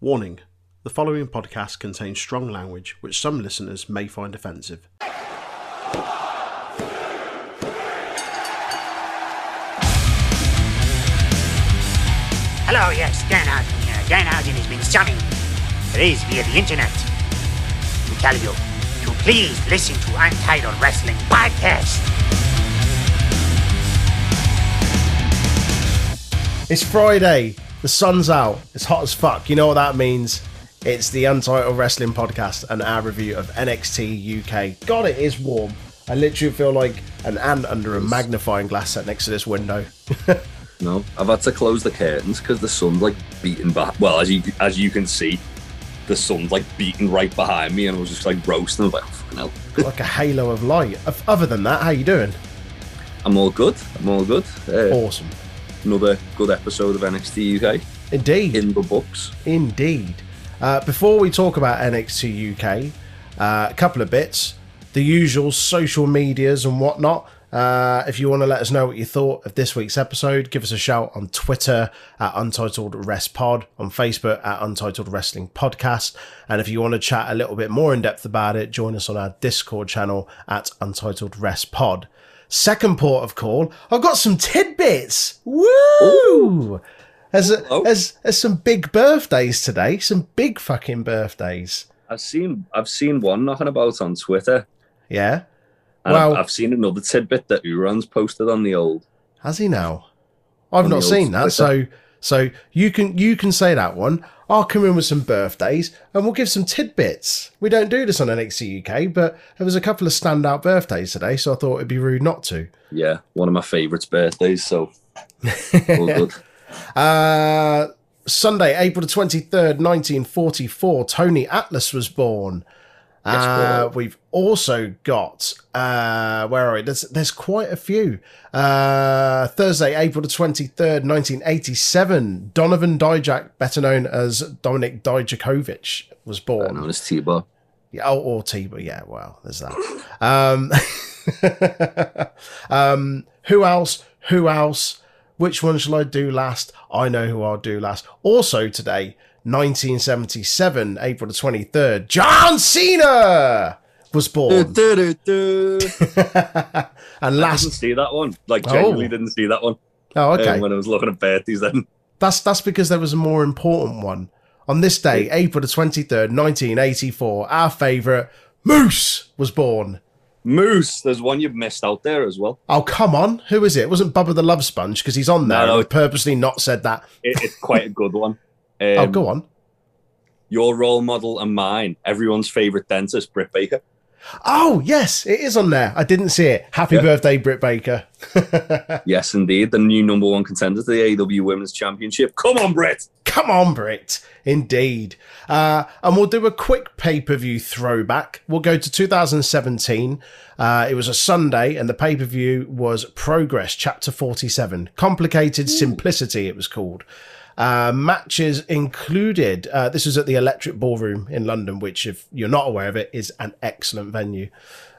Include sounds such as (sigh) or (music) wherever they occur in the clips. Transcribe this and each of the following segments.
Warning the following podcast contains strong language which some listeners may find offensive. Hello, yes, Danhausen here. Danhausen has been summoned, raised via the internet, to tell you to please listen to Untitled Wrestling Podcast. It's Friday. The sun's out. It's hot as fuck. You know what that means? It's the Untitled Wrestling Podcast and our review of NXT UK. God, it is warm. I literally feel like an ant under a magnifying glass set next to this window. (laughs) No, I've had to close the curtains because the sun's like beating back. Well, as you as you can see, the sun's like beating right behind me, and I was just like roasting. I was like, oh, fucking hell. (laughs) like a halo of light. Other than that, how you doing? I'm all good. I'm all good. Uh, Awesome. Another good episode of NXT UK Indeed. in the books. Indeed. Uh, before we talk about NXT UK, uh, a couple of bits. The usual social medias and whatnot. Uh, if you want to let us know what you thought of this week's episode, give us a shout on Twitter at Untitled Rest Pod, on Facebook at Untitled Wrestling Podcast. And if you want to chat a little bit more in depth about it, join us on our Discord channel at Untitled Rest Pod. Second port of call, I've got some tidbits. Woo! There's, a, Oh. there's, there's some big birthdays today, some big fucking birthdays. I've seen I've seen one knocking about on Twitter, Yeah? and Well- I've, I've seen another tidbit that Uran's posted on the old. Has he now? I've not seen that, so so you can you can say that one. I'll come in with some birthdays and we'll give some tidbits. We don't do this on NXT UK, but there was a couple of standout birthdays today, so I thought it'd be rude not to. Yeah, one of my favourites birthdays. So (laughs) all good. Uh, Sunday, April the 23rd, 1944, Tony Atlas was born. Uh, we've also got uh, where are we? There's there's quite a few. Uh, Thursday, April the twenty third, nineteen eighty seven. Donovan Dijak, better known as Dominic Dijakovic, was born. known as T-Bar. Yeah, oh, or Tiba, yeah, well, there's that. Um, (laughs) um, who else? Who else? Which one shall I do last? I know who I'll do last. Also today, 1977, April the 23rd, John Cena was born. (laughs) and I didn't see that one. Like genuinely Oh. didn't see that one. oh, um, okay. when I was looking at birthdays then. That's that's because there was a more important one. On this day, April the 23rd, 1984, our favourite Moose was born. Moose, there's one you've missed out there as well. Oh, come on. Who is it? It wasn't Bubba the Love Sponge because he's on there. No, no. I've purposely not said that. It, it's quite a good one. Um, oh, go on. Your role model and mine, everyone's favourite dentist, Britt Baker. Oh, yes, it is on there. I didn't see it. Happy Yeah. birthday, Britt Baker. (laughs) Yes, indeed, the new number one contender to the AEW Women's Championship. Come on, Britt. Come on, Brit. Indeed. Uh, and we'll do a quick pay per view throwback. We'll go to 2017. Uh, it was a Sunday, and the pay per view was Progress, Chapter 47. Complicated Simplicity, it was called. Uh, matches included, uh, this was at the Electric Ballroom in London, which, if you're not aware of it, is an excellent venue.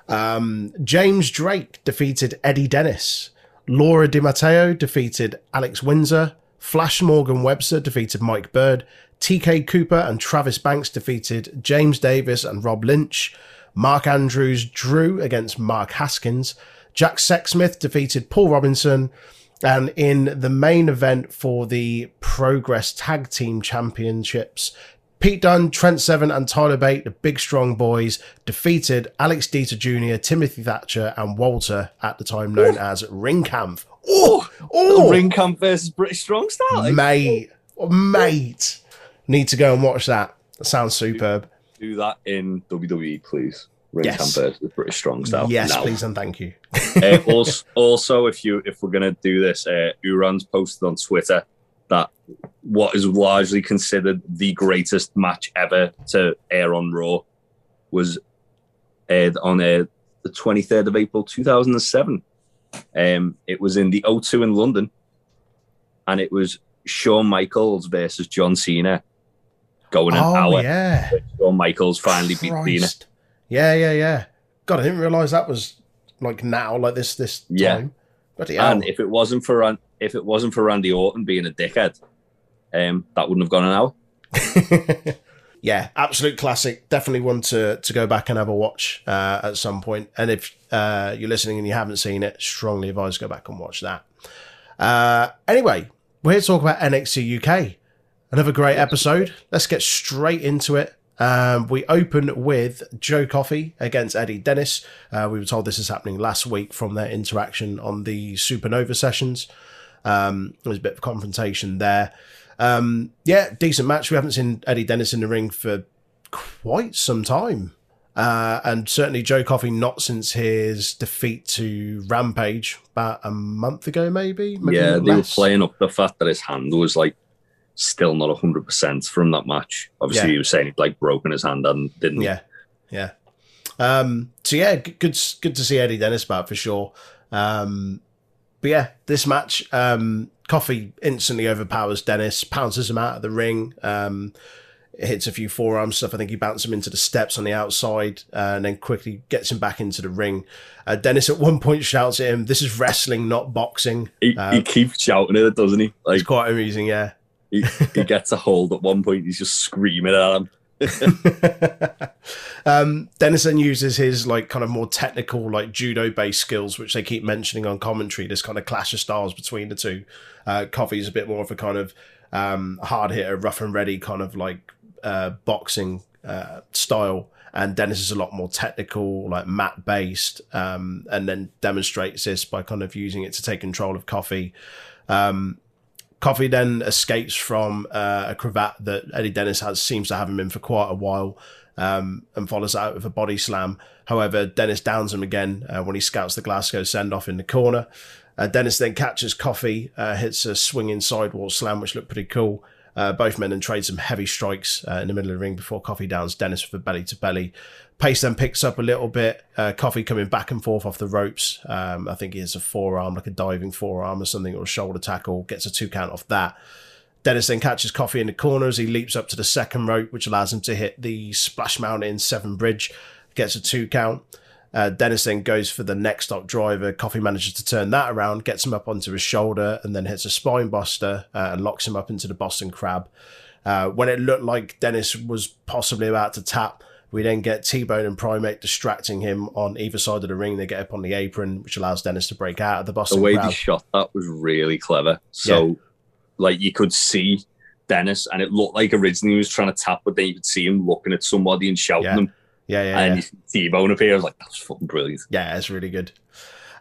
Um, James Drake defeated Eddie Dennis. Laura Di Matteo defeated Alex Windsor. Flash Morgan Webster defeated Mike Bird. TK Cooper and Travis Banks defeated James Davis and Rob Lynch. Mark Andrews drew against Mark Haskins. Jack Sexsmith defeated Paul Robinson. And in the main event for the Progress Tag Team Championships, Pete Dunne, Trent Seven, and Tyler Bate, the big strong boys, defeated Axel Dieter Jr., Timothy Thatcher, and Walter, at the time known as Ringkampf. Oh, oh, Ringkampf versus British Strong Style. Eh? mate, oh, mate. Need to go and watch that. That sounds superb. Do that in WWE, please. Ring Yes. British Strong Style. Yes, Now. please and thank you. (laughs) uh, also, also, if you if we're gonna do this, uh, Uran's posted on Twitter that what is largely considered the greatest match ever to air on Raw was aired on uh, the 23rd of April 2007. Um, it was in the O2 in London, and it was Shawn Michaels versus John Cena going an Oh hour. yeah, Shawn Michaels finally beat Cena. Yeah, yeah, yeah. God, I didn't realize that was like now, like this, this Yeah. time. But yeah, And if it wasn't for if it wasn't for Randy Orton being a dickhead, um, that wouldn't have gone an hour. (laughs) yeah, absolute classic. Definitely one to to go back and have a watch uh, at some point. And if uh, you're listening and you haven't seen it, strongly advise go back and watch that. Uh, anyway, we're here to talk about NXT UK. Another great episode. Let's get straight into it. Um, we open with Joe Coffey against Eddie Dennis. Uh, we were told this is happening last week from their interaction on the Supernova sessions. Um, there was a bit of confrontation there. Um, yeah, decent match. We haven't seen Eddie Dennis in the ring for quite some time. Uh, and certainly Joe Coffey not since his defeat to Rampage about a month ago, maybe. maybe yeah, they less. were playing up the fact that his hand was like still not hundred percent from that match. Obviously, Yeah. he was saying he'd like broken his hand and didn't. Yeah, yeah. Um, so yeah, good, good to see Eddie Dennis back for sure. Um, but yeah, this match, um, Coffey instantly overpowers Dennis, pounces him out of the ring, um, hits a few forearm stuff. I think he bounced him into the steps on the outside, uh, and then quickly gets him back into the ring. Uh, Dennis at one point shouts at him, "This is wrestling, not boxing." He, Uh, he keeps shouting it, doesn't he? Like It's quite amusing, yeah. He, he gets a hold at one point. He's just screaming at him. (laughs) um, uses his like kind of more technical, like judo based skills, which they keep mentioning on commentary. This kind of clash of styles between the two. Uh, Coffey's a bit more of a kind of um, hard hitter, rough and ready kind of like uh, boxing uh, style, and Dennis is a lot more technical, like mat based, um, and then demonstrates this by kind of using it to take control of Coffey. Um, Coffey then escapes from uh, a cravat that Eddie Dennis has seems to have him in for quite a while, um, and follows out with a body slam. However, Dennis downs him again uh, when he scouts the Glasgow send off in the corner. Uh, Dennis then catches Coffey, uh, hits a swinging sidewall slam, which looked pretty cool. Uh, both men then trade some heavy strikes uh, in the middle of the ring before Coffey downs Dennis with a belly to belly. Pace then picks up a little bit. Uh, Coffey coming back and forth off the ropes. Um, I think he has a forearm, like a diving forearm or something, or a shoulder tackle. Gets a two count off that. Dennis then catches Coffey in the corner as he leaps up to the second rope, which allows him to hit the Splash Mountain Seven Bridge. Gets a two count. Uh, Dennis then goes for the Next Stop Driver. Coffey manages to turn that around, gets him up onto his shoulder, and then hits a spine buster uh, and locks him up into the Boston Crab. Uh, when it looked like Dennis was possibly about to tap, we then get T Bone and Primate distracting him on either side of the ring. They get up on the apron, which allows Dennis to break out of the Boston. The way Crab. they shot that was really clever. So, like, you could see Dennis, and it looked like originally he was trying to tap, but then you could see him looking at somebody and shouting Yeah. them. yeah, yeah, and yeah. T-Bone appears like, that's fucking brilliant. Yeah, it's really good.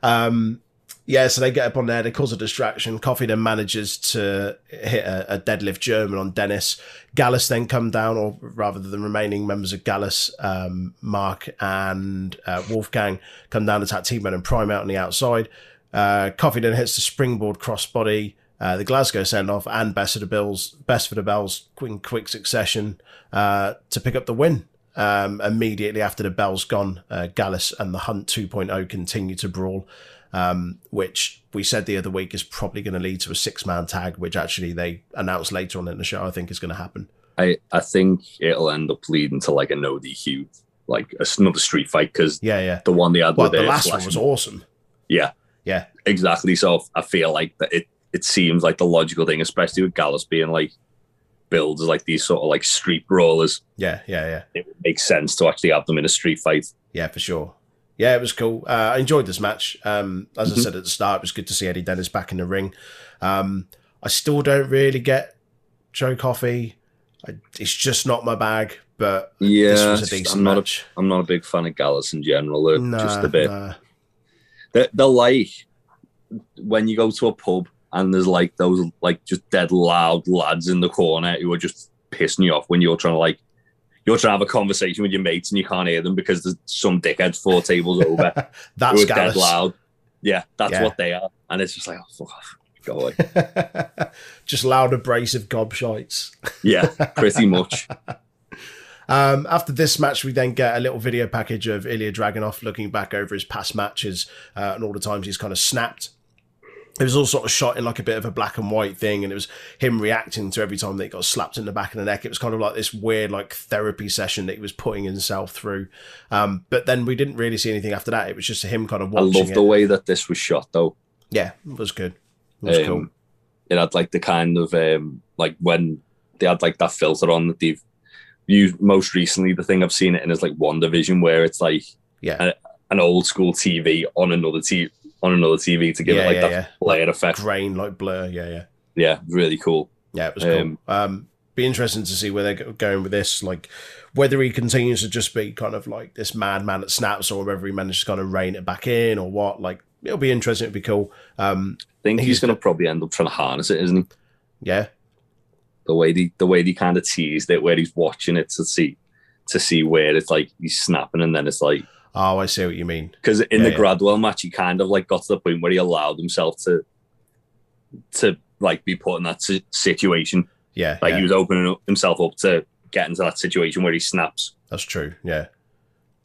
Um, yeah, so they get up on there, they cause a distraction. Coffey then manages to hit a, a deadlift German on Dennis. Gallus then come down, or rather the remaining members of Gallus, um, Mark and uh, Wolfgang, come down to attack T-Man and Primate on the outside. Uh, Coffey then hits the springboard crossbody, uh, the Glasgow send off, and best of the Bills, best for the Bells in quick succession uh, to pick up the win. Um, immediately after the bell's gone, uh, Gallus and the Hunt 2.0 continue to brawl, um, which we said the other week is probably going to lead to a six man tag, which actually they announced later on in the show, I think is going to happen. I, I think it'll end up leading to like a no DQ, like another street fight because Yeah, yeah. the one they had Well, with the last one was awesome. Yeah, Yeah, exactly. So I feel like that it it seems like the logical thing, especially with Gallus being like builds like these sort of like street brawlers. yeah, yeah, yeah. It makes sense to actually have them in a street fight. Yeah, for sure. Yeah, it was cool. Uh, I enjoyed this match. Um, as I Mhm. said at the start, it was good to see Eddie Dennis back in the ring. Um, I still don't really get Joe Coffey. I, it's just not my bag, but Yeah, this was a decent I'm not match. a I'm not a big fan of Gallus in general. They're Nah, just a bit. nah. They're, they're like when you go to a pub and there's like those like just dead loud lads in the corner who are just pissing you off when you're trying to like you're trying to have a conversation with your mates and you can't hear them because there's some dickheads four tables over (laughs) That's dead loud. Yeah, that's Yeah. what they are, and it's just like oh fuck off, go away. (laughs) just loud abrasive gobshites. Yeah, pretty much. (laughs) Um, after this match, we then get a little video package of Ilya Dragunov looking back over his past matches uh, and all the times he's kind of snapped. It was all sort of shot in like a bit of a black and white thing, and it was him reacting to every time that he got slapped in the back of the neck. It was kind of like this weird like therapy session that he was putting himself through. Um, but then we didn't really see anything after that. It was just him kind of I love the way that this was shot though. yeah, it was good. It was Um, cool. It had like the kind of um, like when they had like that filter on that they've used most recently. The thing I've seen it in is like WandaVision, where it's like Yeah. an old school TV on another TV on another TV to give Yeah, it like yeah, that yeah. layer effect. Grain like blur. Yeah, yeah. Yeah, really cool. Yeah, it was cool. Um, Um, be interesting to see where they're going with this. Like, whether he continues to just be kind of like this madman that snaps, or whether he manages to kind of rein it back in, or what. Like, it'll be interesting. It'll be cool. Um, I think he's, He's going to probably end up trying to harness it, isn't he? yeah, The way they the way they kind of teased it, where he's watching it to see to see where it's like he's snapping, and then it's like oh, I see what you mean. because in Yeah, the yeah. Gradwell match, he kind of like got to the point where he allowed himself to to like be put in that situation. Yeah, Like yeah, he was opening up himself up to get into that situation where he snaps. that's true. Yeah,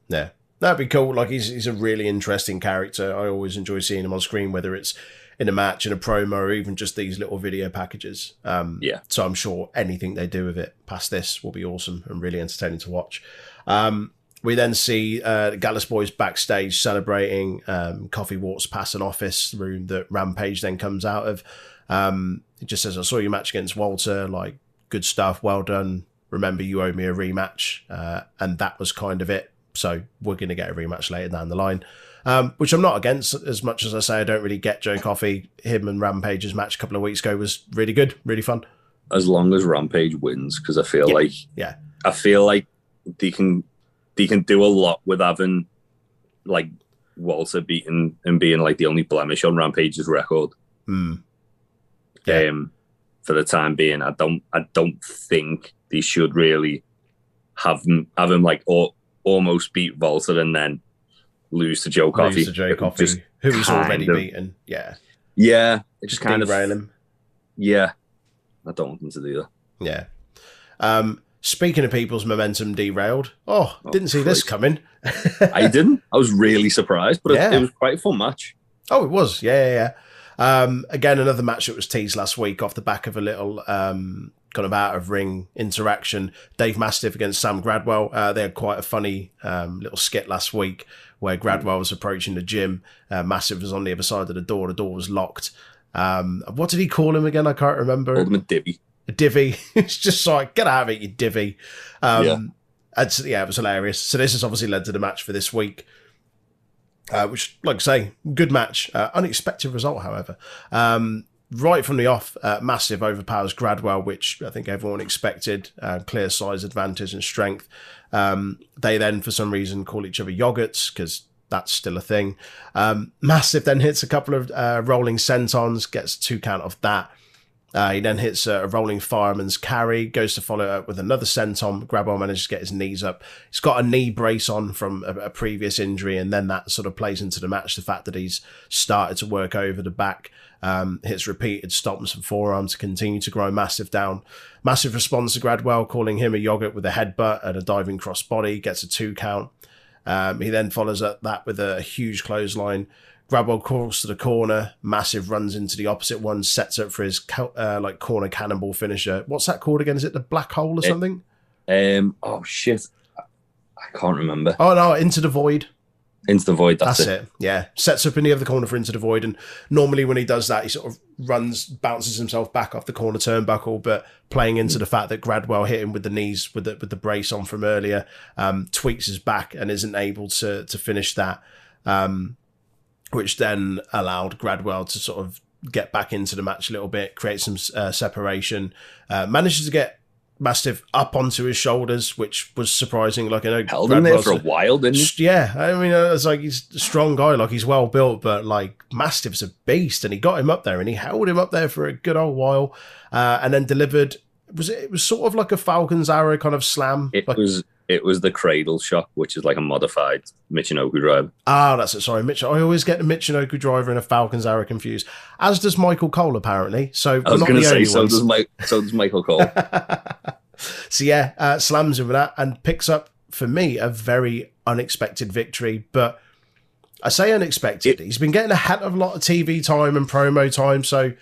yeah, that'd be cool. Like, he's he's a really interesting character. I always enjoy seeing him on screen, whether it's in a match, in a promo, or even just these little video packages. Um, Yeah. So I'm sure anything they do with it past this will be awesome and really entertaining to watch. Um, we then see uh, the Gallus boys backstage celebrating. Um, Coffey walks past an office room that Rampage then comes out of. Um, it just says, "I saw your match against Walter. Like, good stuff. Well done. Remember, you owe me a rematch." Uh, and that was kind of it. So we're going to get a rematch later down the line, um, which I'm not against. As much as I say, I don't really get Joe Coffey. Him and Rampage's match a couple of weeks ago was really good, really fun. As long as Rampage wins, because I feel Yeah. like Yeah. I feel like they can they can do a lot with having like Walter beating and being like the only blemish on Rampage's record. Hmm. Yeah. Um, for the time being, I don't I don't think they should really have him have him like or, almost beat Walter and then lose to Joe Coffey. Lose to Joe It Coffey, just who he's already of- beaten. Yeah, yeah, it's just kind of him. yeah. I don't want them to do that. Yeah. Um, speaking of people's momentum derailed, oh, Oh, didn't see this coming. (laughs) I didn't. I was really surprised, but Yeah. it, it was quite a fun match. Oh, it was. Yeah, yeah, yeah. Um, again, another match that was teased last week off the back of a little um, kind of out of ring interaction. Dave Mastiff against Sam Gradwell. Uh, they had quite a funny um, little skit last week where Gradwell was approaching the gym. Uh, Mastiff was on the other side of the door. The door was locked. Um, what did he call him again? I can't remember. Ultimate Divvy. A divvy. (laughs) it's just like, get out of it, you divvy. Um, Yeah. and so, yeah, it was hilarious. So this has obviously led to the match for this week. Uh, which, like I say, good match. Uh, unexpected result, however. Um, right from the off, uh, Mastiff overpowers Gradwell, which I think everyone expected. Uh, clear size advantage and strength. Um, they then, for some reason, call each other yogurts because that's still a thing. Um, Mastiff then hits a couple of uh, rolling sentons, gets two count of that. Uh, he then hits a rolling fireman's carry, goes to follow up with another senton. Gradwell manages to get his knees up. He's got a knee brace on from a, a previous injury, and then that sort of plays into the match. The fact that he's started to work over the back, um, hits repeated stomps and forearms continue to grow Mastiff down. Mastiff response to Gradwell, calling him a yogurt with a headbutt and a diving cross body, gets a two count. Um, he then follows up that with a huge clothesline. Gradwell crawls to the corner. Mastiff runs into the opposite one, sets up for his uh, like corner cannonball finisher. What's that called again? Is it the black hole or something? Um. Oh shit. I- I can't remember. Oh no, into the void. Into the void. That's, That's, it. it. Yeah, sets up in the other corner for into the void, and normally when he does that, he sort of runs, bounces himself back off the corner turnbuckle. But playing into the fact that Gradwell hit him with the knees with the with the brace on from earlier, um, tweaks his back and isn't able to to finish that, um, which then allowed Gradwell to sort of get back into the match a little bit, create some uh, separation, uh, manages to get. Mastiff up onto his shoulders, which was surprising. Like I know, Held him there for a a- while, didn't he? yeah, I mean, uh, it's like he's a strong guy, like he's well built, but like Mastiff's a beast, and he got him up there, and he held him up there for a good old while, uh, and then delivered. Was it? It was sort of like a Falcon's arrow kind of slam. It like, was. It was the cradle shock, which is like a modified Michinoku drive. ah, that's it. Sorry, Mitch. I always get the Michinoku driver and a Falcon's arrow confused, as does Michael Cole apparently. So I was going to say so ones. does Mike. So does Michael Cole. (laughs) so yeah, uh, slams him with that and picks up for me a very unexpected victory. But I say unexpected. He's been getting a hell of a lot of TV time and promo time, so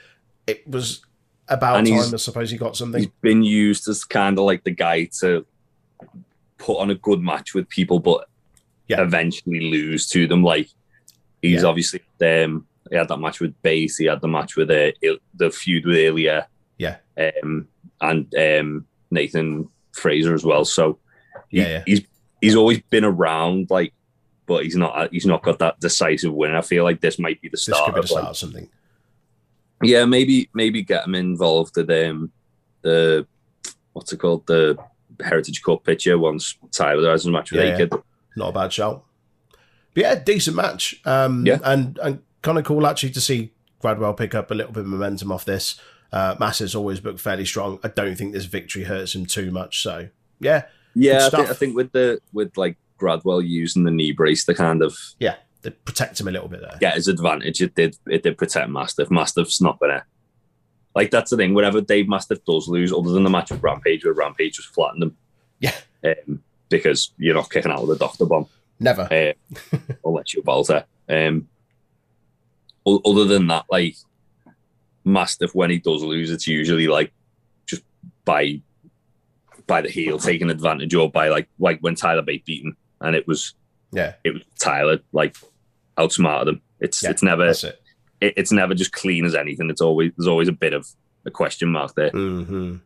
it was about time. I suppose he got something. He's been used as kind of like the guy to put on a good match with people, but Yeah. eventually lose to them. Like he's Yeah. obviously um, he had that match with Bate, He had the match with uh, Il- the feud with Ilya. Yeah. Um, and um, Nathan Frazer as well. So he- Yeah, yeah. he's he's always been around, like, but he's not he's not got that decisive win. I feel like this might be the start. be the of, like, start of something. yeah, maybe maybe get him involved in um, the what's it called the Heritage Cup picture once Tyler has a match with Yeah, A-Kid. Not a bad shout. But yeah, decent match. Um, Yeah. and and kind of cool actually to see Gradwell pick up a little bit of momentum off this. Uh, Mass's always looked fairly strong. I don't think this victory hurts him too much. So yeah, Yeah, I think, I think with the with like Gradwell using the knee brace to kind of yeah, they protect him a little bit there. get his advantage, it did it did protect Mastiff. Mastiff's not gonna like that's the thing. Whenever Dave Mastiff does lose, other than the match with Rampage, where Rampage just flattened him, Yeah. um, because you're not kicking out with a doctor bomb. Never. uh, (laughs) unless you're Walter. Um, other than that, like Mastiff, when he does lose, it's usually like just by by the heel taking advantage, or by like like when Tyler Bate beaten, and it was Yeah, it was Tyler like outsmarted him. It's Yeah, it's never it. It, it's never just clean as anything. It's always there's always a bit of a question mark there. hmm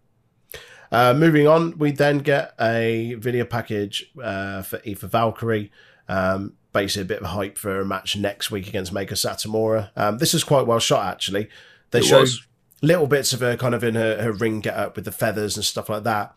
Uh, moving on, we then get a video package uh, for Aoife Valkyrie. Um, basically, a bit of hype for a match next week against Meiko Satomura. Um, this is quite well shot, actually. They It was. little bits of her kind of in her, her ring get up with the feathers and stuff like that.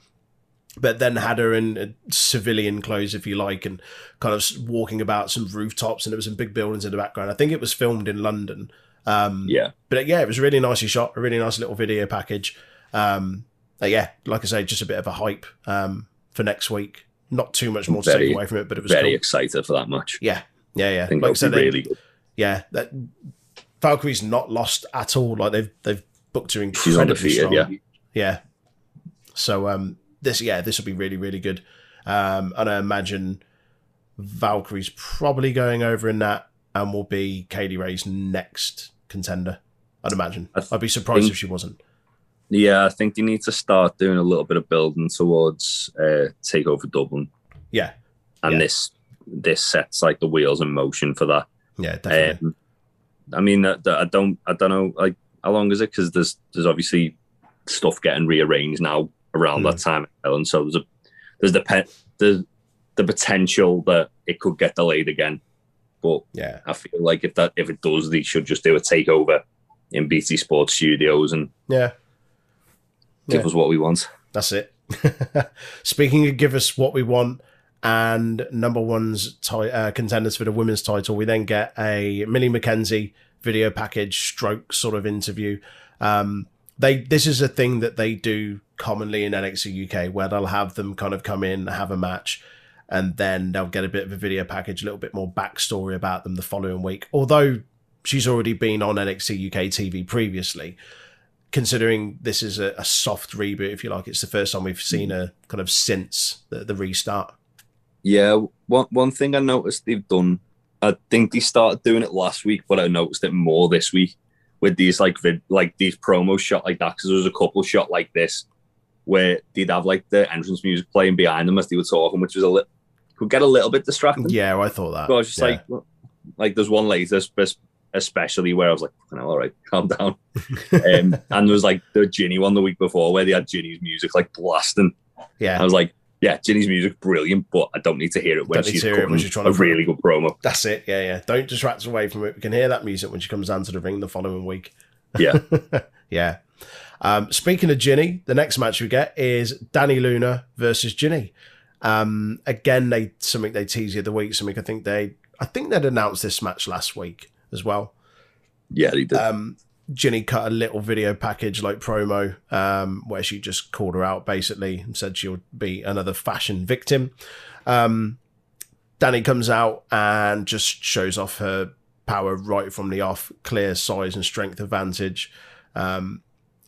But then had her in civilian clothes, if you like, and kind of walking about some rooftops, and there was some big buildings in the background. I think it was filmed in London. Um, Yeah, but yeah, it was really nicely shot, a really nice little video package. Um, yeah, like I say, just a bit of a hype um, for next week. Not too much more to Very- take away from it, but it was very cool. excited for that match. Yeah, yeah, yeah. I think Like I said, they- really good. yeah, that Valkyrie's not lost at all. Like they've they've booked her She's incredibly undefeated. strong. Yeah, yeah. So um, this yeah, this will be really really good. Um, and I imagine Valkyrie's probably going over in that, and will be Kay Lee Ray's next contender. I'd imagine. I I'd be surprised think- if she wasn't. yeah. I think you need to start doing a little bit of building towards uh, Takeover Dublin. Yeah, and Yeah. this this sets like the wheels in motion for that. yeah, definitely. Um, I mean, that, that I don't I don't know like how long is it? Because there's there's obviously stuff getting rearranged now around Hmm. that time, and so there's a there's the pe- the the potential that it could get delayed again. But yeah, I feel like if that if it does, they should just do a takeover in BT Sports Studios and yeah. give Yeah. us what we want. That's it. (laughs) Speaking of give us what we want and number one's ti- uh, contenders for the women's title, we then get a Millie McKenzie video package stroke sort of interview. Um, they this is a thing that they do commonly in NXT UK where they'll have them kind of come in, have a match, and then they'll get a bit of a video package, a little bit more backstory about them the following week. Although she's already been on NXT UK TV previously, considering this is a, a soft reboot, if you like, it's the first time we've seen her kind of since the, the restart. Yeah, one one thing I noticed they've done. I think they started doing it last week, but I noticed it more this week with these like vid, like these promos shot like that. Because there was a couple shot like this where they'd have like the entrance music playing behind them as they were talking, which was a little could get a little bit distracting. Yeah, I thought that. But I was just Yeah. like, well, like there's one later, especially where I was like, "Fucking hell, all right, (laughs) calm down. (laughs) um, and there was like the Jinny one the week before where they had Jinny's music like blasting. yeah, I was like, yeah, Jinny's music brilliant, but I don't need to hear it when she's it when she's trying a to- really good promo. that's it. Yeah, yeah. Don't distract us away from it. We can hear that music when she comes down to the ring the following week. Yeah. (laughs) yeah. Um, speaking of Jinny, the next match we get is Dani Luna versus Jinny. Um, again, they something they tease the other week. Something I think they, I think they'd announced this match last week as well. Yeah, he did. um, Jinny cut a little video package like promo um, where she just called her out basically and said she'll be another fashion victim. Um, Dani comes out and just shows off her power right from the off, clear size and strength advantage. Um,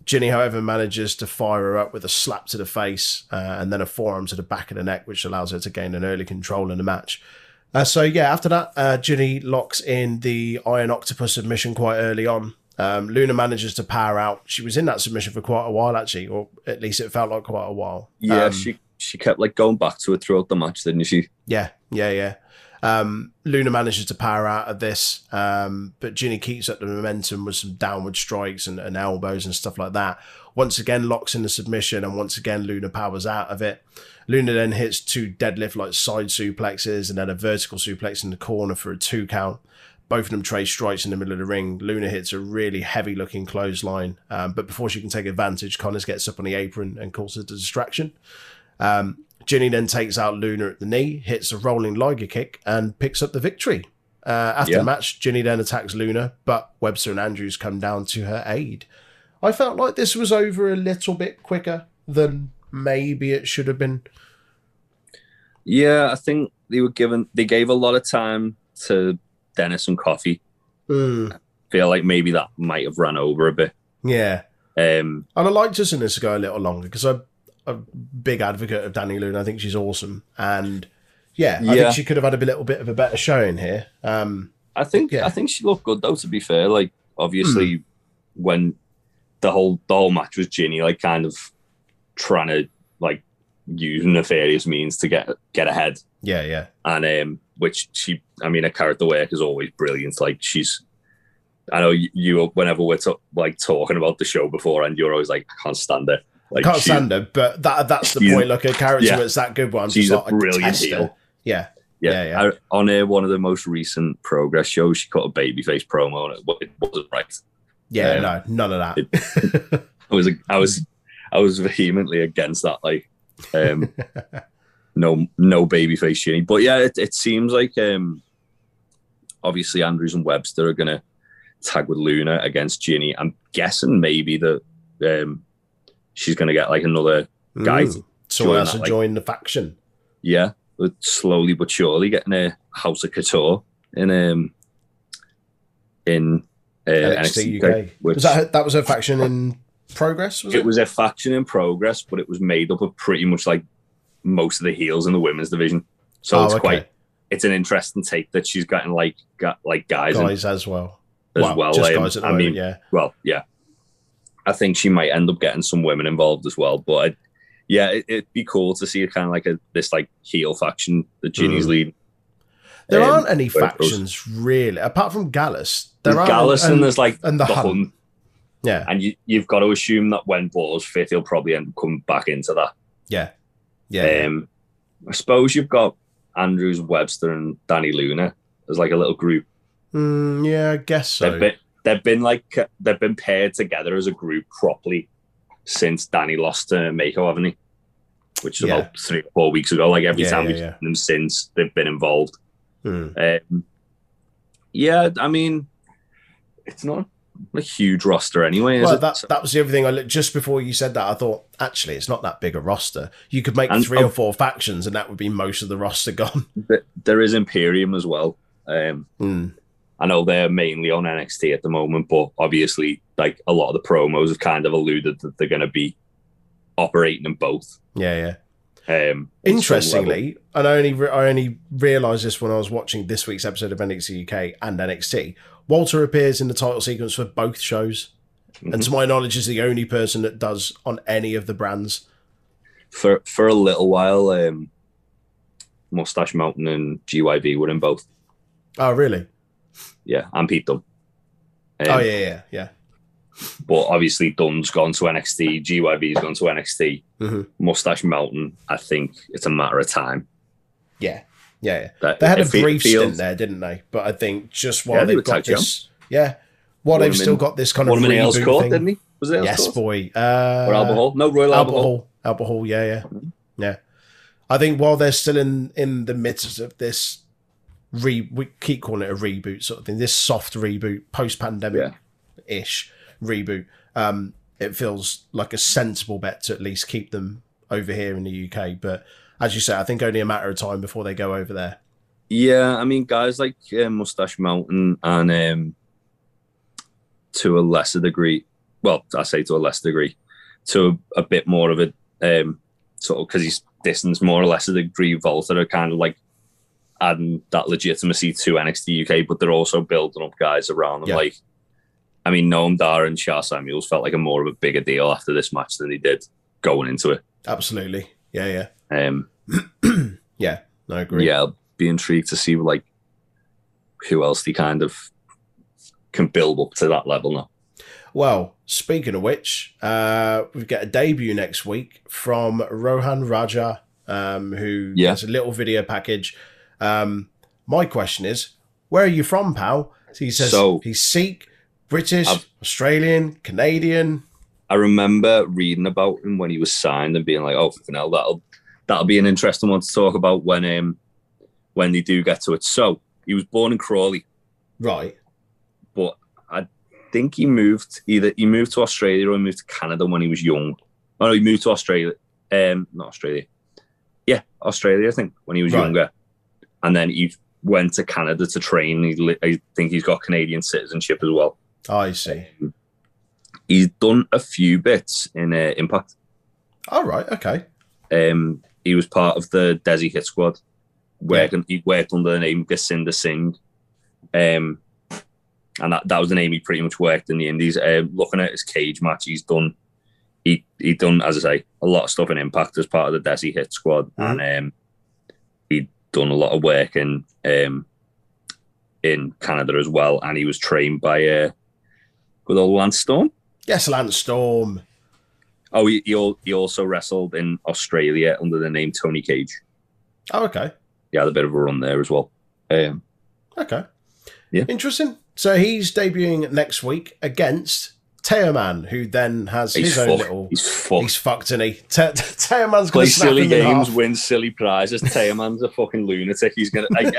Jinny, however, manages to fire her up with a slap to the face uh, and then a forearm to the back of the neck, which allows her to gain an early control in the match. Uh, so yeah, after that, uh, Jinny locks in the Iron Octopus submission quite early on. Um, Luna manages to power out. She was in that submission for quite a while, actually, or at least it felt like quite a while. yeah, Um, she she kept like going back to it throughout the match, didn't she? yeah, yeah, yeah. Um, Luna manages to power out of this, um, but Jinny keeps up the momentum with some downward strikes and, and elbows and stuff like that. once again locks in the submission, and once again Luna powers out of it. Luna then hits two deadlift like side suplexes and then a vertical suplex in the corner for a two count. Both of them trade strikes in the middle of the ring. Luna hits a really heavy looking clothesline, um, but before she can take advantage, Conners gets up on the apron and causes a distraction. Um, Jinny then takes out Luna at the knee, hits a rolling Liger kick, and picks up the victory. Uh, after Yeah. the match, Jinny then attacks Luna, but Webster and Andrews come down to her aid. I felt like this was over a little bit quicker than maybe it should have been. Yeah, I think they were given they gave a lot of time to Dennis and Coffey. Mm, Feel like maybe that might have run over a bit. yeah. Um, And I liked us in this go a little longer because I'm a big advocate of Dani Luna. I think she's awesome. And yeah, I Yeah. think she could have had a little bit of a better showing here. Um, I think Yeah. I think she looked good though. To be fair, like obviously when the whole the whole match was Jinny like kind of trying to like use nefarious means to get get ahead, yeah, yeah. and um, which she I mean her character work is always brilliant. Like she's. I know you, whenever we're to, like talking about the show before, and you're always like, I can't stand her. Like Can't she- stand her, but that that's the point. Like her character yeah. was that good one. She's a brilliant heel. Yeah, Yeah, Yeah, yeah. I- on uh, one of the most recent progress shows, she cut a babyface promo, and it, it wasn't right. yeah, Yeah. no, none of that. (laughs) I was, I was, I was vehemently against that. Like, um, (laughs) no, no babyface Jinny. But yeah, it, it seems like um, obviously Andrews and Webster are gonna tag with Luna against Jinny. I'm guessing maybe that um, she's gonna get like another guy. Mm. So else to like- join the faction. Yeah, slowly but surely getting a House of Couture in um in uh, NXT, NXT, UK. which Was that that was her faction in progress? Was it? it was a faction in progress, but it was made up of pretty much like most of the heels in the women's division. So Oh, it's okay. quite it's an interesting take that she's gotten like got like guys, in guys as well. as well, well. just um, guys at the I moment. mean, yeah, well, yeah. I think she might end up getting some women involved as well, but I, yeah, it, it'd be cool to see kind of like a this like heel faction that Jinny's Mm. leading. there Um, aren't any where it goes. factions really, apart from Gallus. There are Gallus and, there's like and the the, Hunt. Hunt. yeah, and you, you've got to assume that when Balls fit, he'll probably end up coming back into that. yeah, yeah. Um, I suppose you've got Andrews, Webster, and Dani Luna as like a little group. Mm, yeah, I guess so. They've been they've been like they've been paired together as a group properly since Dani lost to Meiko, haven't he? Which is Yeah. about three or four weeks ago. Like every Yeah, time yeah, we've yeah. seen them since, they've been involved. Mm. Um, yeah, I mean, it's not a huge roster anyway. Well, it? that So- that was the other thing. I looked, just before you said that, I thought actually it's not that big a roster. You could make And- three or four factions, and that would be most of the roster (laughs) gone. th- there is Imperium as well. Um, Mm. I know they're mainly on NXT at the moment, but obviously, like a lot of the promos have kind of alluded that they're going to be operating in both. Yeah, yeah. Um, at some level. Interestingly, and I only re- I only realised this when I was watching this week's episode of NXT UK and NXT. Walter appears in the title sequence for both shows, and Mhm. to my knowledge, is the only person that does on any of the brands. for for a little while, um, Mustache Mountain and GYV were in both. Oh, really? Yeah, and Pete Dunne. Um, oh, yeah, yeah, yeah. But obviously, Dunne's gone to NXT. GYV's gone to NXT. Mhm. Mustache Mountain, I think it's a matter of time. Yeah, yeah, yeah. That They had a brief feels- stint there, didn't they? But I think just while Yeah, they they've got this, yeah, while they've still in- got this kind of Won him in Ailes reboot Court, thing. didn't he? Was it Yes, Court? boy. Uh, Or Albert Hall? No, Royal Albert, Albert Hall. Hall. Albert Hall. Yeah, yeah, yeah. I think while they're still in in the midst of this re, we keep calling it a reboot sort of thing. This soft reboot, post pandemic ish reboot. Um, it feels like a sensible bet to at least keep them over here in the UK. But as you say, I think only a matter of time before they go over there. Yeah, I mean, guys like uh, Mustache Mountain and um, to a lesser degree, well, I say to a lesser degree, to a, a bit more of a um, sort of because he's distance more or less a degree, Walter are kind of like adding that legitimacy to NXT UK, but they're also building up guys around them. Yeah. Like, I mean, Noam Dar and Sha Samuels felt like a more of a bigger deal after this match than they did going into it. Absolutely. Yeah, Um, (clears throat) yeah, yeah. I agree. yeah, I'll be intrigued to see like who else they kind of can build up to that level now. Well, speaking of which, uh, we get a debut next week from Rohan Raja, um, who Yeah. has a little video package. Um, my question is, where are you from, pal? So he says So- he's Sikh, British, I've- Australian, Canadian. I remember reading about him when he was signed and being like, "Oh, fucking hell, that'll that'll be an interesting one to talk about when um when they do get to it." So he was born in Crawley, Right. but I think he moved either he moved to Australia or he moved to Canada when he was young. Oh, no, he moved to Australia. Um, not Australia. Yeah, Australia. I think when he was Right. younger, and then he went to Canada to train. He, li- I think he's got Canadian citizenship as well. I see. He's done a few bits in uh, Impact. All right. Okay. Um, he was part of the Desi Hit Squad. Working, he worked under the name Gursinder Singh, um, and that, that was the name he pretty much worked in the Indies. Uh, looking at his Cagematch, he's done he he done as I say a lot of stuff in Impact as part of the Desi Hit Squad, Mhm. and um, done a lot of work in um, in Canada as well. And he was trained by uh, good old Lance Storm. Yes, Lance Storm. Oh, he, he, he also wrestled in Australia under the name Tony Cage. Oh, okay. He had a bit of a run there as well. Um, Okay. Yeah. Interesting. So he's debuting next week against Teoman, who then has he's his own fucked. little. He's fucked. He's fucked, and he? Te- Teoman's going to silly games, win silly prizes. Teoman's a fucking lunatic. He's gonna like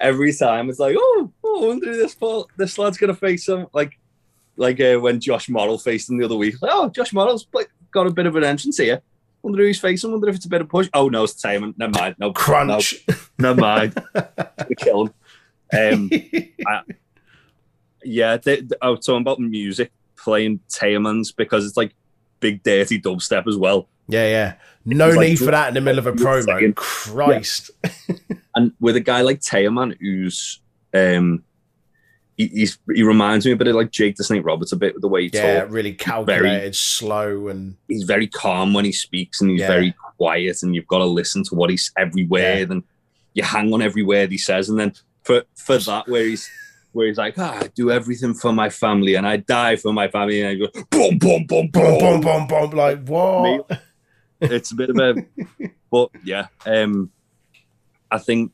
every time it's like, oh, oh, I wonder who this fall, this lad's gonna face him. Like, like uh, when Josh Morrell faced him the other week. Like, oh, Josh Morrell's like, got a bit of an entrance here. Wonder who he's facing. Wonder if it's a bit of push. Oh no, it's Teoman. Never mind. No Crunch. No, never mind. (laughs) we kill him. Um, (laughs) yeah, they, they- I was talking about the music playing Teoman's because it's like big dirty dubstep as well. yeah, yeah. No It's like- need for that in the middle of a promo. Second. Christ. (laughs) And with a guy like Teoman, who's um, he, he's he reminds me a bit of like Jake the Snake Roberts a bit with the way he talks. Yeah, talks. really calculated, slow, and He's very calm when he speaks, and he's Yeah. very quiet, and you've got to listen to what he's every word, and you hang on every word he says, and then for for that where he's where he's like, ah, I do everything for my family, and I die for my family, and I go boom, boom, boom, boom, boom, boom, boom. Like, what? it's a bit of a (laughs) but yeah um i think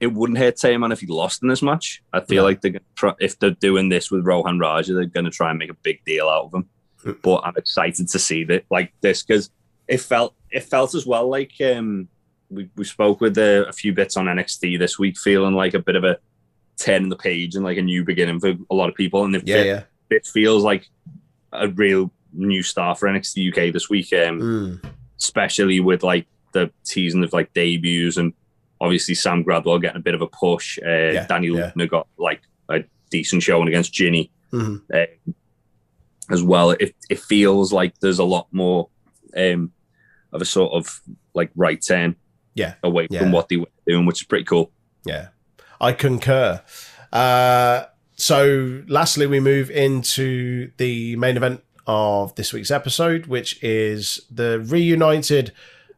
it wouldn't hurt Teoman if he lost in this match i feel No. like they're gonna try if they're doing this with rohan raja they're gonna try and make a big deal out of him Mm. but i'm excited to see that like this because it felt it felt as well like um we, we spoke with uh, a few bits on nxt this week feeling like a bit of a turn in the page and like a new beginning for a lot of people and it, Yeah, yeah. it feels like a real new star for nxt uk this week um Mm. especially with like the season of like debuts and obviously Sam Gradwell getting a bit of a push. Uh, Yeah, Daniel yeah. Got like a decent showing against Jinny Mhm. uh, as well. It, it feels like there's a lot more um, of a sort of like right turn Yeah, away yeah. from what they were doing, which is pretty cool. Yeah, I concur. Uh, so, lastly, we move into the main event of this week's episode, which is the reunited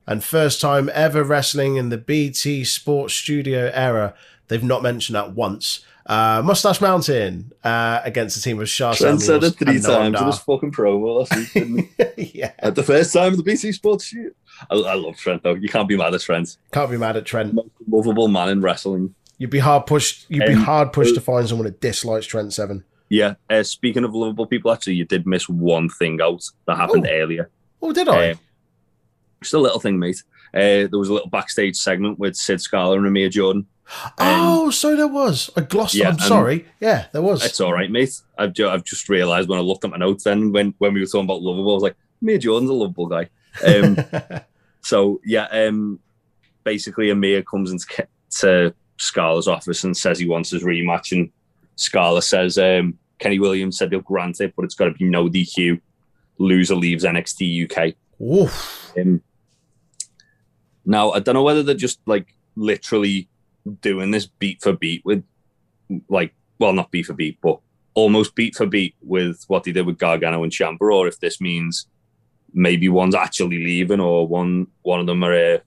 and first time ever wrestling in the BT Sports Studio era. They've not mentioned that once. Uh, Mustache Mountain uh, against the team of Sha Trent said it three times in Noam his fucking promo last week. didn't he? Dar. (laughs) yeah, At the first time of the BT Sports shoot. I, I love Trent though. You can't be mad at Trent. can't be mad at Trent. Most lovable man in wrestling. You'd be hard pushed. You'd be Um, hard pushed to find someone that dislikes Trent Seven. Yeah. Uh, speaking of lovable people, actually, you did miss one thing out that happened Oh. earlier. Oh, did I? Um, just a little thing, mate. Uh, there was a little backstage segment with Sid Scala and Amir Jordan. oh, so there was. I glossed. Yeah, I'm um, sorry. Yeah, there was. It's all right, mate. I've, ju- I've just realised when I looked at my notes then when, when we were talking about lovable, I was like, Amir Jordan's a lovable guy. Um, (laughs) so yeah, um, basically Amir comes into to Scala's office and says he wants his rematch, and Scala says um, Kenny Williams said they'll grant it, but it's got to be no DQ. Loser leaves NXT UK. Oof. Um, now I don't know whether they're just like literally doing this beat for beat with, like, well, not beat for beat, but almost beat for beat with what they did with Gargano and Ciampa, or if this means maybe one's actually leaving, or one one of them are uh,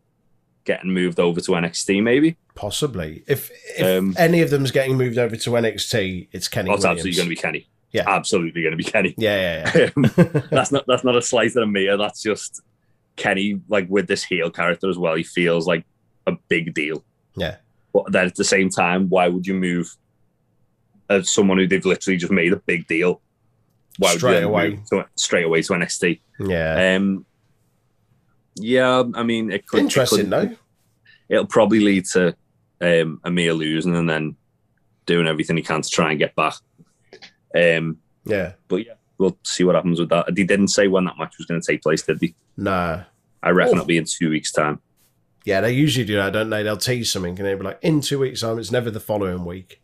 getting moved over to NXT, maybe. Possibly. If if Um, any of them's getting moved over to NXT, it's Kenny Oh, it's Williams. absolutely going to be Kenny. Yeah. absolutely going to be Kenny. Yeah, yeah, (laughs) Um, (laughs) that's not that's not a slight at Mia. That's just Kenny, like with this heel character as well. He feels like a big deal. Yeah. But then at the same time, why would you move as someone who they've literally just made a big deal? Why Straight would you then away. to, straight away to NXT? yeah. Um, yeah, I mean, it could it Interesting, could- though. It'll probably lead to um, Amir losing and then doing everything he can to try and get back. Um, Yeah. but yeah, we'll see what happens with that. They didn't say when that match was going to take place, did they? No. I reckon Oh. it'll be in two weeks' time. Yeah, they usually do that, don't they? They'll tease something and they'll be like, in two weeks' time, it's never the following week.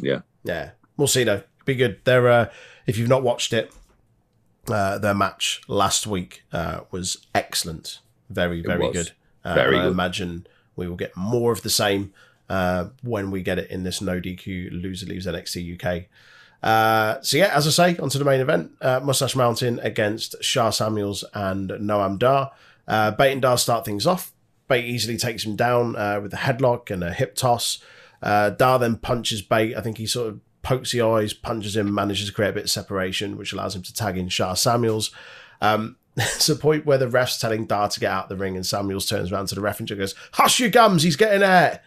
Yeah. Yeah. We'll see, though. Be good. They're, uh, if you've not watched it, uh, their match last week uh, was excellent. Very, very good. Uh, Very I good. imagine we will get more of the same uh, when we get it in this no DQ loser leaves NXT UK. Uh, so yeah, as I say, onto the main event: uh, Mustache Mountain against Sha Samuels and Noam Dar. Uh, Bate and Dar start things off. Bate easily takes him down uh, with a headlock and a hip toss. Uh, Dar then punches Bate. I think he sort of pokes the eyes, punches him, manages to create a bit of separation, which allows him to tag in Sha Samuels. Um, (laughs) it's a point where the ref's telling Dar to get out the ring, and Samuels turns around to the ref and goes, "Hush your gums, he's getting there."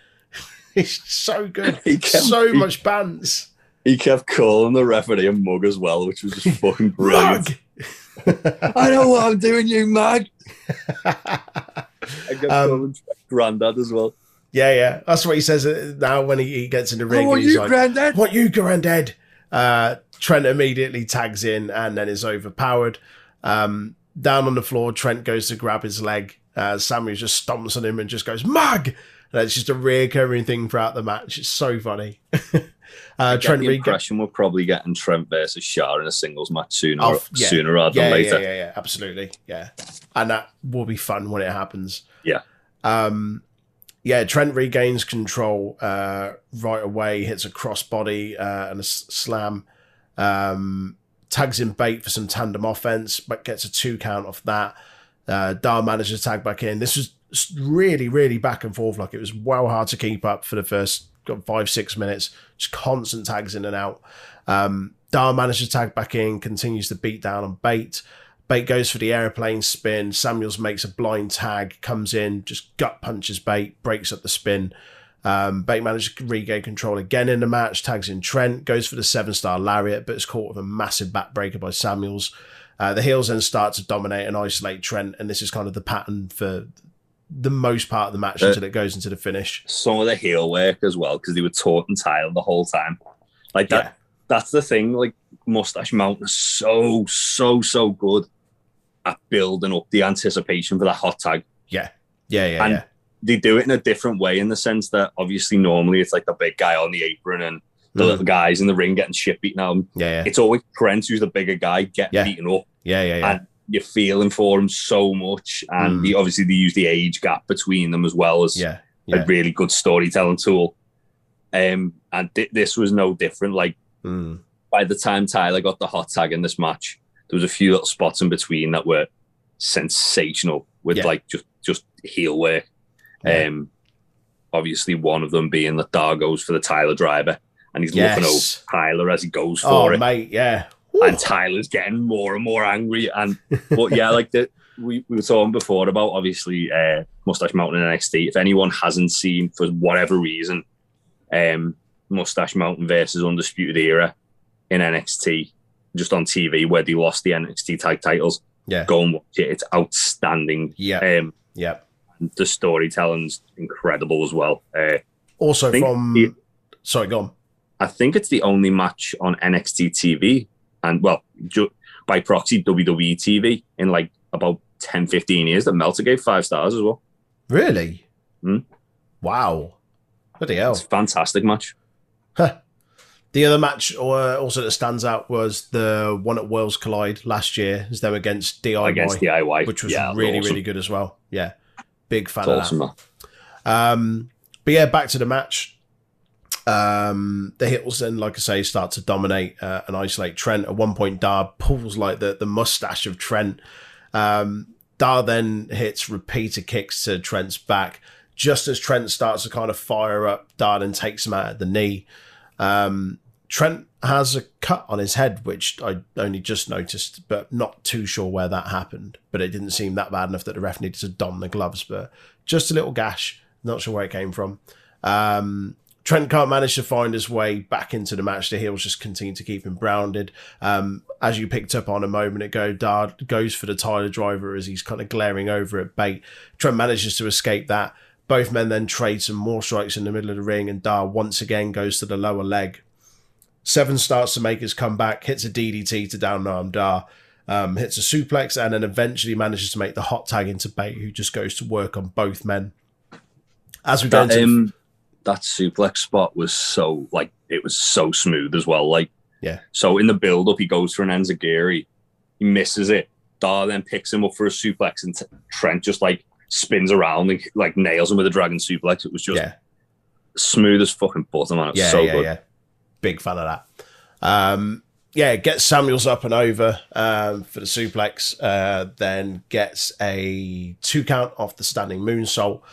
He's (laughs) so good, He kept- so he- much bands. He kept calling the referee a mug as well, which was just fucking (laughs) brilliant. I know what I'm doing, you mug. I kept Um, Grandad as well. Yeah, yeah. That's what he says uh, now when he, he gets in the ring. I want and he's you, like, Grandad. What you, granddad? Uh, Trent immediately tags in and then is overpowered. Um, down on the floor, Trent goes to grab his leg. Uh, Samuel just stomps on him and just goes, Mug! And it's just a reoccurring thing throughout the match. It's so funny. (laughs) uh, I get Trent the Reed impression we're probably getting Trent versus Sha in a singles match sooner, Oh, yeah. sooner rather yeah, than later. Yeah, yeah, yeah, absolutely. Yeah. And that will be fun when it happens. Yeah. Um, yeah, Trent regains control uh, right away, hits a crossbody uh, and a s- slam. Um, tags in Bate for some tandem offense, but gets a two count off that. Uh, Dar manages to tag back in. This was really, really back and forth. Like it was well hard to keep up for the first five, six minutes. Just constant tags in and out. Um, Dar manages to tag back in, continues to beat down on Bate. Bate goes for the airplane spin. Samuels makes a blind tag, comes in, just gut punches Bate, breaks up the spin. Um, Bate manages to regain control again in the match, tags in Trent, goes for the seven star lariat, but is caught with a massive backbreaker by Samuels. Uh, the heels then start to dominate and isolate Trent, and this is kind of the pattern for the most part of the match Uh, until it goes into the finish. Some of the heel work as well, because they were taunting Tyler the whole time. Like that. Yeah. That's the thing. Like Mustache Mountain is so, so, so good at building up the anticipation for that hot tag. Yeah, yeah, yeah, And- yeah. They do it in a different way in the sense that obviously normally it's like the big guy on the apron and the Mm. little guys in the ring getting shit beaten out. Yeah, yeah, It's always Trent who's the bigger guy getting Yeah. beaten up. yeah, yeah, yeah. and you're feeling for him so much. And Mm. he, obviously, they use the age gap between them as well as yeah, yeah. a really good storytelling tool. Um, and thi- this was no different. Like Mm. by the time Tyler got the hot tag in this match, there was a few little spots in between that were sensational with Yeah. like just just heel work. Yeah. Um, obviously, one of them being that Dar goes for the Tyler driver, and he's looking over Tyler as he goes Oh, for it mate, yeah. and Tyler's getting more and more angry. And but yeah, like the we, we were talking before about obviously uh, Mustache Mountain and NXT. If anyone hasn't seen for whatever reason, um, Mustache Mountain versus Undisputed Era in NXT, just on TV where they lost the NXT tag titles, Yeah, go and watch it. It's outstanding. yeah, Um, yeah. the storytelling's incredible as well. Uh, Also from sorry, go on. I think it's the only match on NXT TV and well, ju- by proxy WWE TV in like about 10, 15 years that Meltzer gave five stars as well. Really? Hmm. Wow. Bloody hell. It's a fantastic match. Huh. The other match uh, also that stands out was the one at Worlds Collide last year, is them against DIY, against DIY, which was Yeah, really, awesome. really good as well. Yeah. Big fan It's of awesome. that. Um, but yeah, back to the match. Um, the Hills then, like I say, start to dominate uh, and isolate Trent. At one point, Dar pulls like the, the mustache of Trent. Um, Dar then hits repeater kicks to Trent's back. Just as Trent starts to kind of fire up, Dar then takes him out at the knee. Um, Trent has a cut on his head, which I only just noticed, but not too sure where that happened. But it didn't seem that bad enough that the ref needed to don the gloves. But just a little gash, not sure where it came from. Um, Trent can't manage to find his way back into the match. The heels just continue to keep him grounded. Um, as you picked up on a moment ago, Dard goes for the Tyler driver as he's kind of glaring over at Bate. Trent manages to escape that. Both men then trade some more strikes in the middle of the ring, and Dar once again goes to the lower leg. Seven starts to make his comeback, hits a DDT to down arm Dar, um, hits a suplex, and then eventually manages to make the hot tag into Bate, who just goes to work on both men. As we go That, into um, that suplex spot was so like it was so smooth as well. Like Yeah. So in the build up, he goes for an enziguri, he misses it. Dar then picks him up for a suplex, and Trent just like spins around and like nails him with a dragon suplex. It was just yeah, smooth as fucking butter, man. It was yeah, so yeah, good. yeah. Big fan of that. Um, yeah, gets Samuels up and over um, for the suplex, uh, then gets a two count off the standing moonsault.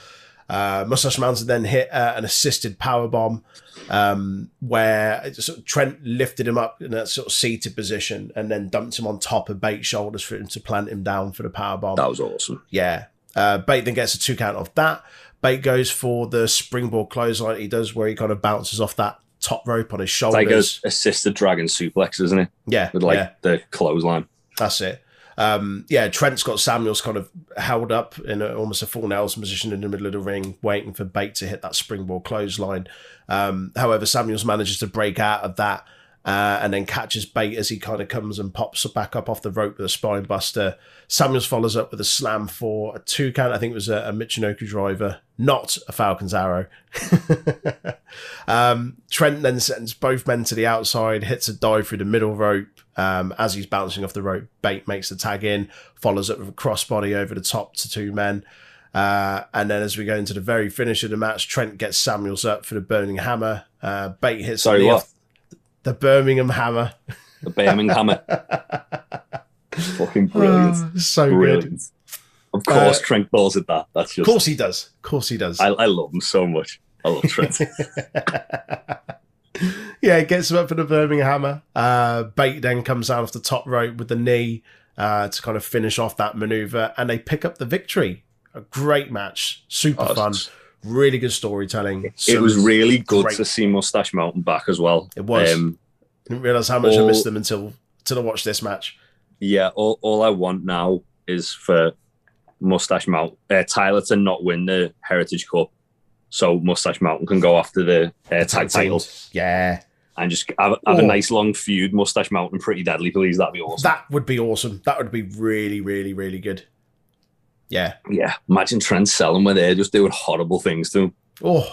Uh, Mustache Mountain then hit uh, an assisted power bomb um, where sort of Trent lifted him up in that sort of seated position and then dumped him on top of Bate's shoulders for him to plant him down for the power bomb. That was awesome. Yeah. Uh, Bate then gets a two count off that. Bate goes for the springboard clothesline he does where he kind of bounces off that top rope on his shoulders. a assisted dragon suplex, isn't it? yeah, With like yeah, the clothesline. that's it. Um, yeah, Trent's got Samuels kind of held up in a, almost a full Nelson position in the middle of the ring, waiting for Bate to hit that springboard clothesline. Um, however, Samuels manages to break out of that uh, and then catches Bate as he kind of comes and pops back up off the rope with a spine buster. Samuels follows up with a slam for a two count. I think it was a, a Michinoku driver, not a Falcon's arrow. (laughs) um, Trent then sends both men to the outside, hits a dive through the middle rope. Um, as he's bouncing off the rope, Bate makes the tag in, follows up with a crossbody over the top to two men. Uh, and then as we go into the very finish of the match, Trent gets Samuels up for the Burning Hammer. Uh, Bate hits Sorry, the, what? the Birmingham Hammer. The Birmingham. (laughs) Fucking brilliant. so good. brilliant. Of course, Uh, Trent calls it that. That's just. Of course he does. Of course he does. I, I love him so much. I love Trent. (laughs) yeah, he gets him up for the Birmingham Hammer. Uh, Bate then comes out off the top rope with the knee uh, to kind of finish off that maneuver, and they pick up the victory. A great match, super Oh, fun, really good storytelling. it was really good great- to see Mustache Mountain back as well. It was. Um, didn't realize how much I missed them until until I watched this match. Yeah, all, all I want now is for Mustache Mountain, uh, Tyler to not win the Heritage Cup, so Mustache Mountain can go after the uh, tag title. Yeah, and just have, have a Oh. nice long feud. Mustache Mountain, pretty deadly, please. That'd be awesome. that would be awesome. That would be really, really, really good. Yeah. yeah, imagine Trent selling where they're just doing horrible things to him. Oh,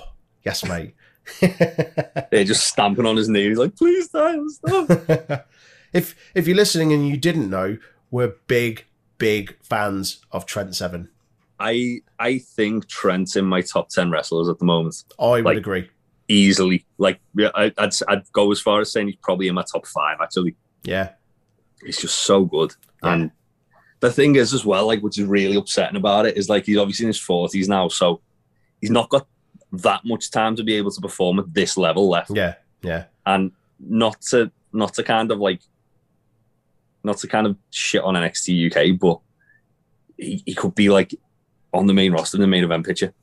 yes, mate. (laughs) They're just stamping on his knees, like, please, Tyler, stop. (laughs) if if you're listening and you didn't know, we're big, big fans of Trent Seven. I I think Trent's in my top ten wrestlers at the moment, I would Like- agree. easily. Like, yeah, I, I'd I'd go as far as saying he's probably in my top five. Actually, Yeah. he's just so good. Yeah. And the thing is, as well, like, which is really upsetting about it, is like he's obviously in his forties now, so he's not got that much time to be able to perform at this level left. Yeah. Yeah. and not to not to kind of like not to kind of shit on NXT UK, but he, he could be like on the main roster in the main event picture.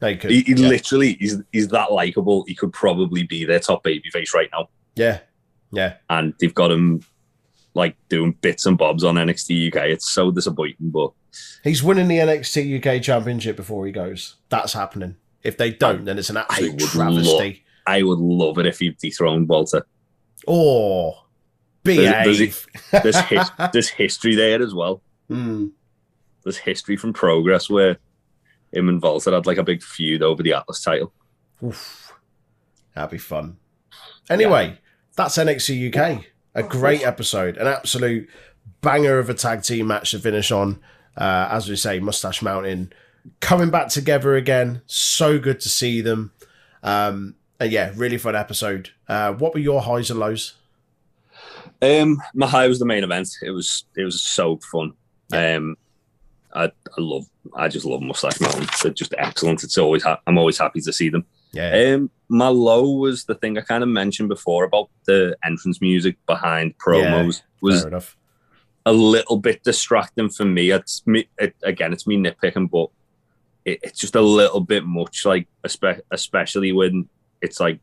They could. He, he yeah. literally he's he's that likable. He could probably be their top babyface right now, yeah. Yeah. and they've got him like doing bits and bobs on NXT UK. It's so disappointing, but He's winning the NXT UK Championship before he goes. That's happening. If they don't, then it's an absolute would travesty. I would love it if he dethroned Walter. Or There's- behave. There's his, there's history there as well. Hmm. there's history from Progress where him and Walter had like a big feud over the Atlas title. Oof. That'd be fun. Anyway, that's NXT UK. A great episode, an absolute banger of a tag team match to finish on. Uh, as we say, Mustache Mountain coming back together again. So good to see them. Um, and yeah, really fun episode. Uh, what were your highs and lows? Um, my high was the main event. It was it was so fun. Um, I I love I just love Mustache Mountain. They're just excellent. It's always ha- I'm always happy to see them. Yeah. Um, my low was the thing I kind of mentioned before about the entrance music behind promos was Fair a little bit distracting for me. It's me it, again, it's me nitpicking, but it, it's just a little bit much. Like espe- especially when it's like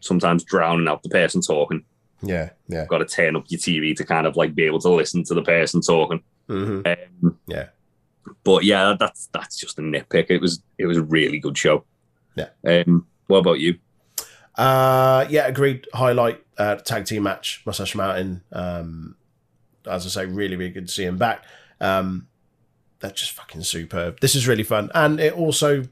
sometimes drowning out the person talking. Yeah. Yeah. Got to turn up your TV to kind of like be able to listen to the person talking. hmm Um, Yeah. but yeah, that's that's just a nitpick. It was it was a really good show. Yeah. Um, what about you? Uh, yeah, agreed. Highlight uh, tag team match, Mustache Mountain. Um, as I say, really, really good to see him back. Um, they're just fucking superb. This is really fun, and it also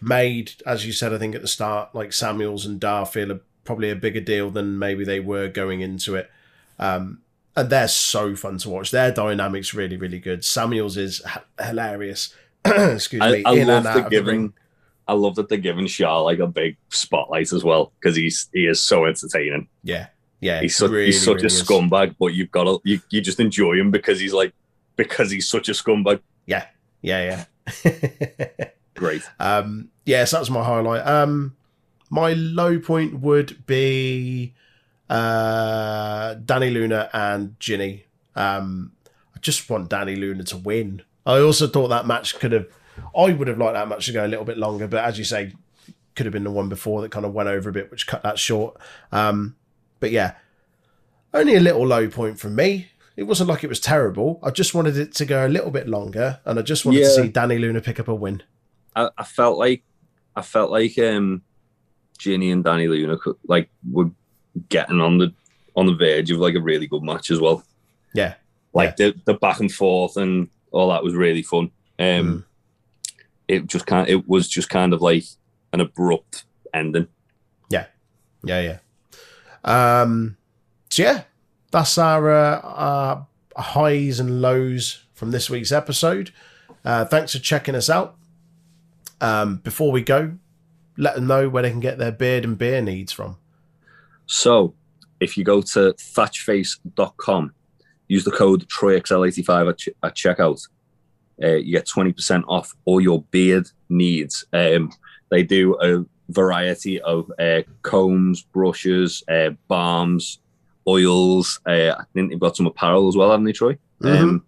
made, as you said, I think at the start, like Samuels and Dar feel a, probably a bigger deal than maybe they were going into it. Um, and they're so fun to watch. Their dynamics really, really good. Samuels is h- hilarious. (clears throat) Excuse I, me. I love the of the giving. I love that they're giving Sha like a big spotlight as well because he's he is so entertaining. Yeah, yeah. He's such really, he's such really a is. scumbag, but you've got to you, you just enjoy him because he's like because he's such a scumbag. Yeah, yeah, yeah. (laughs) Great. um, yeah, so that's my highlight. Um, my low point would be uh, Dani Luna and Jinny. Um, I just want Dani Luna to win. I also thought that match could have, I would have liked that match to go a little bit longer, but as you say, could have been the one before that kind of went over a bit, which cut that short. Um, but yeah, only a little low point from me. It wasn't like it was terrible. I just wanted it to go a little bit longer, and I just wanted to see Dani Luna pick up a win. I, I felt like I felt like um Jinny and Dani Luna like were getting on the on the verge of like a really good match as well. Yeah. Like the the back and forth and all that was really fun. Um Mm. it just kind it was just kind of like an abrupt ending. Yeah, yeah, yeah. Um, so yeah, that's our, uh, our highs and lows from this week's episode. Uh, thanks for checking us out. Um, before we go, let them know where they can get their beard and beer needs from. So if you go to thatchface.com, use the code TroyXL85 at, ch- at checkout, uh, you get 20% off all your beard needs. Um, they do a variety of uh, combs, brushes, uh, balms, oils. Uh, I think they've got some apparel as well, haven't they, Troy? Um,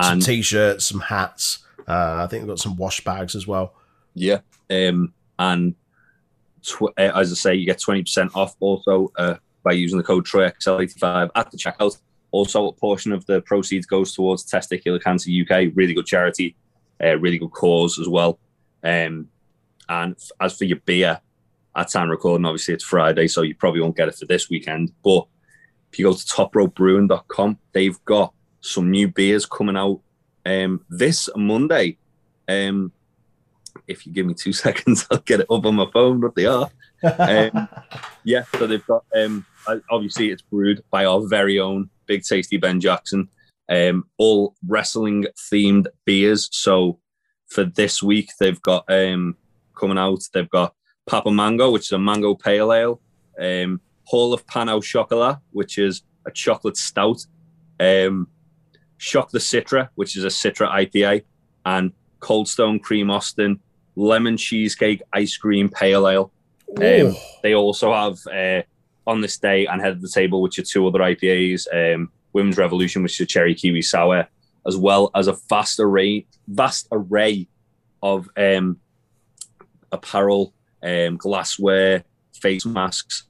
Some t-shirts, some hats. Uh, I think they've got some wash bags as well. Yeah. Um, and tw- uh, as I say, you get 20% off also uh, by using the code TroyXL85 at the checkout. Also, a portion of the proceeds goes towards Testicular Cancer UK, really good charity, uh, really good cause as well. Um, and f- as for your beer, at time recording, obviously it's Friday, so you probably won't get it for this weekend. But if you go to topropebrewing.com, they've got some new beers coming out um, this Monday. Um, if you give me two (laughs) seconds, I'll get it up on my phone. What they are? Um, (laughs) Yeah, so they've got um, obviously it's brewed by our very own Big Tasty Ben Jackson. Um, all wrestling themed beers. So for this week, they've got um coming out. They've got Papa Mango, which is a mango pale ale. Um, Hall of Pan au Chocolat, which is a chocolate stout. Um, Shock the Citra, which is a Citra IPA, and Cold Stone Cream Austin lemon cheesecake ice cream pale ale. Um, they also have uh, on this day and head of the table, which are two other IPAs, um, Women's Revolution, which is a cherry kiwi sour, as well as a vast array, vast array of um, apparel, um, glassware, face masks.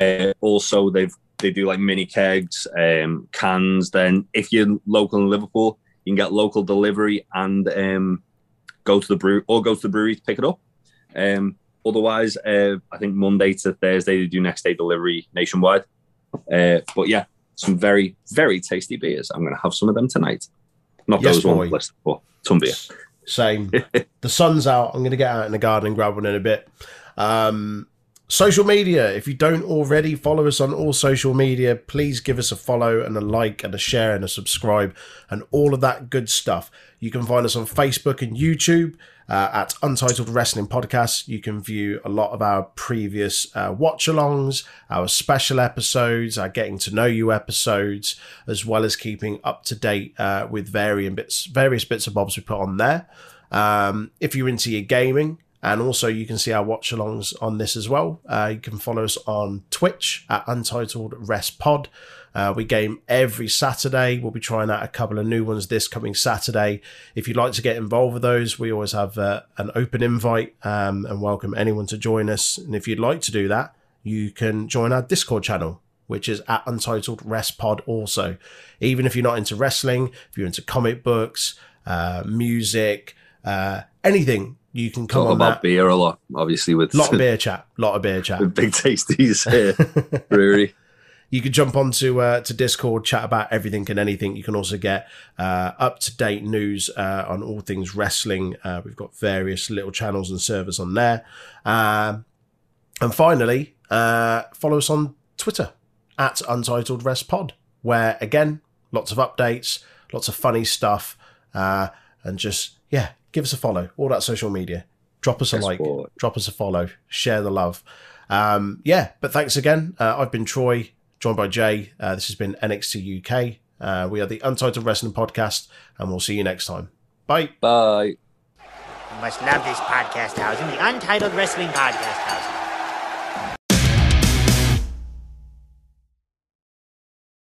Uh, also, they've they do like mini kegs, um, cans. Then, if you're local in Liverpool, you can get local delivery and um, go to the brew or go to the brewery to pick it up. Um, otherwise, uh, I think Monday to Thursday they do next day delivery nationwide. Uh, but yeah, some very very tasty beers. I'm going to have some of them tonight. Not Yes, those boy. list, but some beer. Same. (laughs) the sun's out. I'm going to get out in the garden and grab one in a bit. Um, social media. If you don't already follow us on all social media, please give us a follow and a like and a share and a subscribe and all of that good stuff. You can find us on Facebook and YouTube uh, at Untitled Wrestling Podcast. You can view a lot of our previous uh, watch alongs, our special episodes, our getting to know you episodes, as well as keeping up to date uh, with varying bits, various bits of bobs we put on there. Um, if you're into your gaming, And also, you can see our watch alongs on this as well. Uh, you can follow us on Twitch at Untitled Rest Pod. Uh, we game every Saturday. We'll be trying out a couple of new ones this coming Saturday. If you'd like to get involved with those, we always have uh, an open invite um, and welcome anyone to join us. And if you'd like to do that, you can join our Discord channel, which is at Untitled Rest Pod also. Even if you're not into wrestling, if you're into comic books, uh, music, uh, anything, you can come Talk on about that. beer a lot, obviously with lot of (laughs) beer chat, lot of beer chat. with Big Tasties uh, brewery. (laughs) you can jump onto uh, to Discord, chat about everything and anything. You can also get uh, up to date news uh, on all things wrestling. Uh, we've got various little channels and servers on there. Um, and finally, uh, follow us on Twitter at Untitled Rest Pod, where again, lots of updates, lots of funny stuff, uh, and just yeah, give us a follow. All that social media. Drop us a Yes, like, boy. drop us a follow, share the love. Um, yeah, but thanks again. Uh, I've been Troy, joined by Jay. Uh, this has been NXT UK. Uh, we are the Untitled Wrestling Podcast, and we'll see you next time. Bye. Bye. You must love this podcast housing, the Untitled Wrestling Podcast House.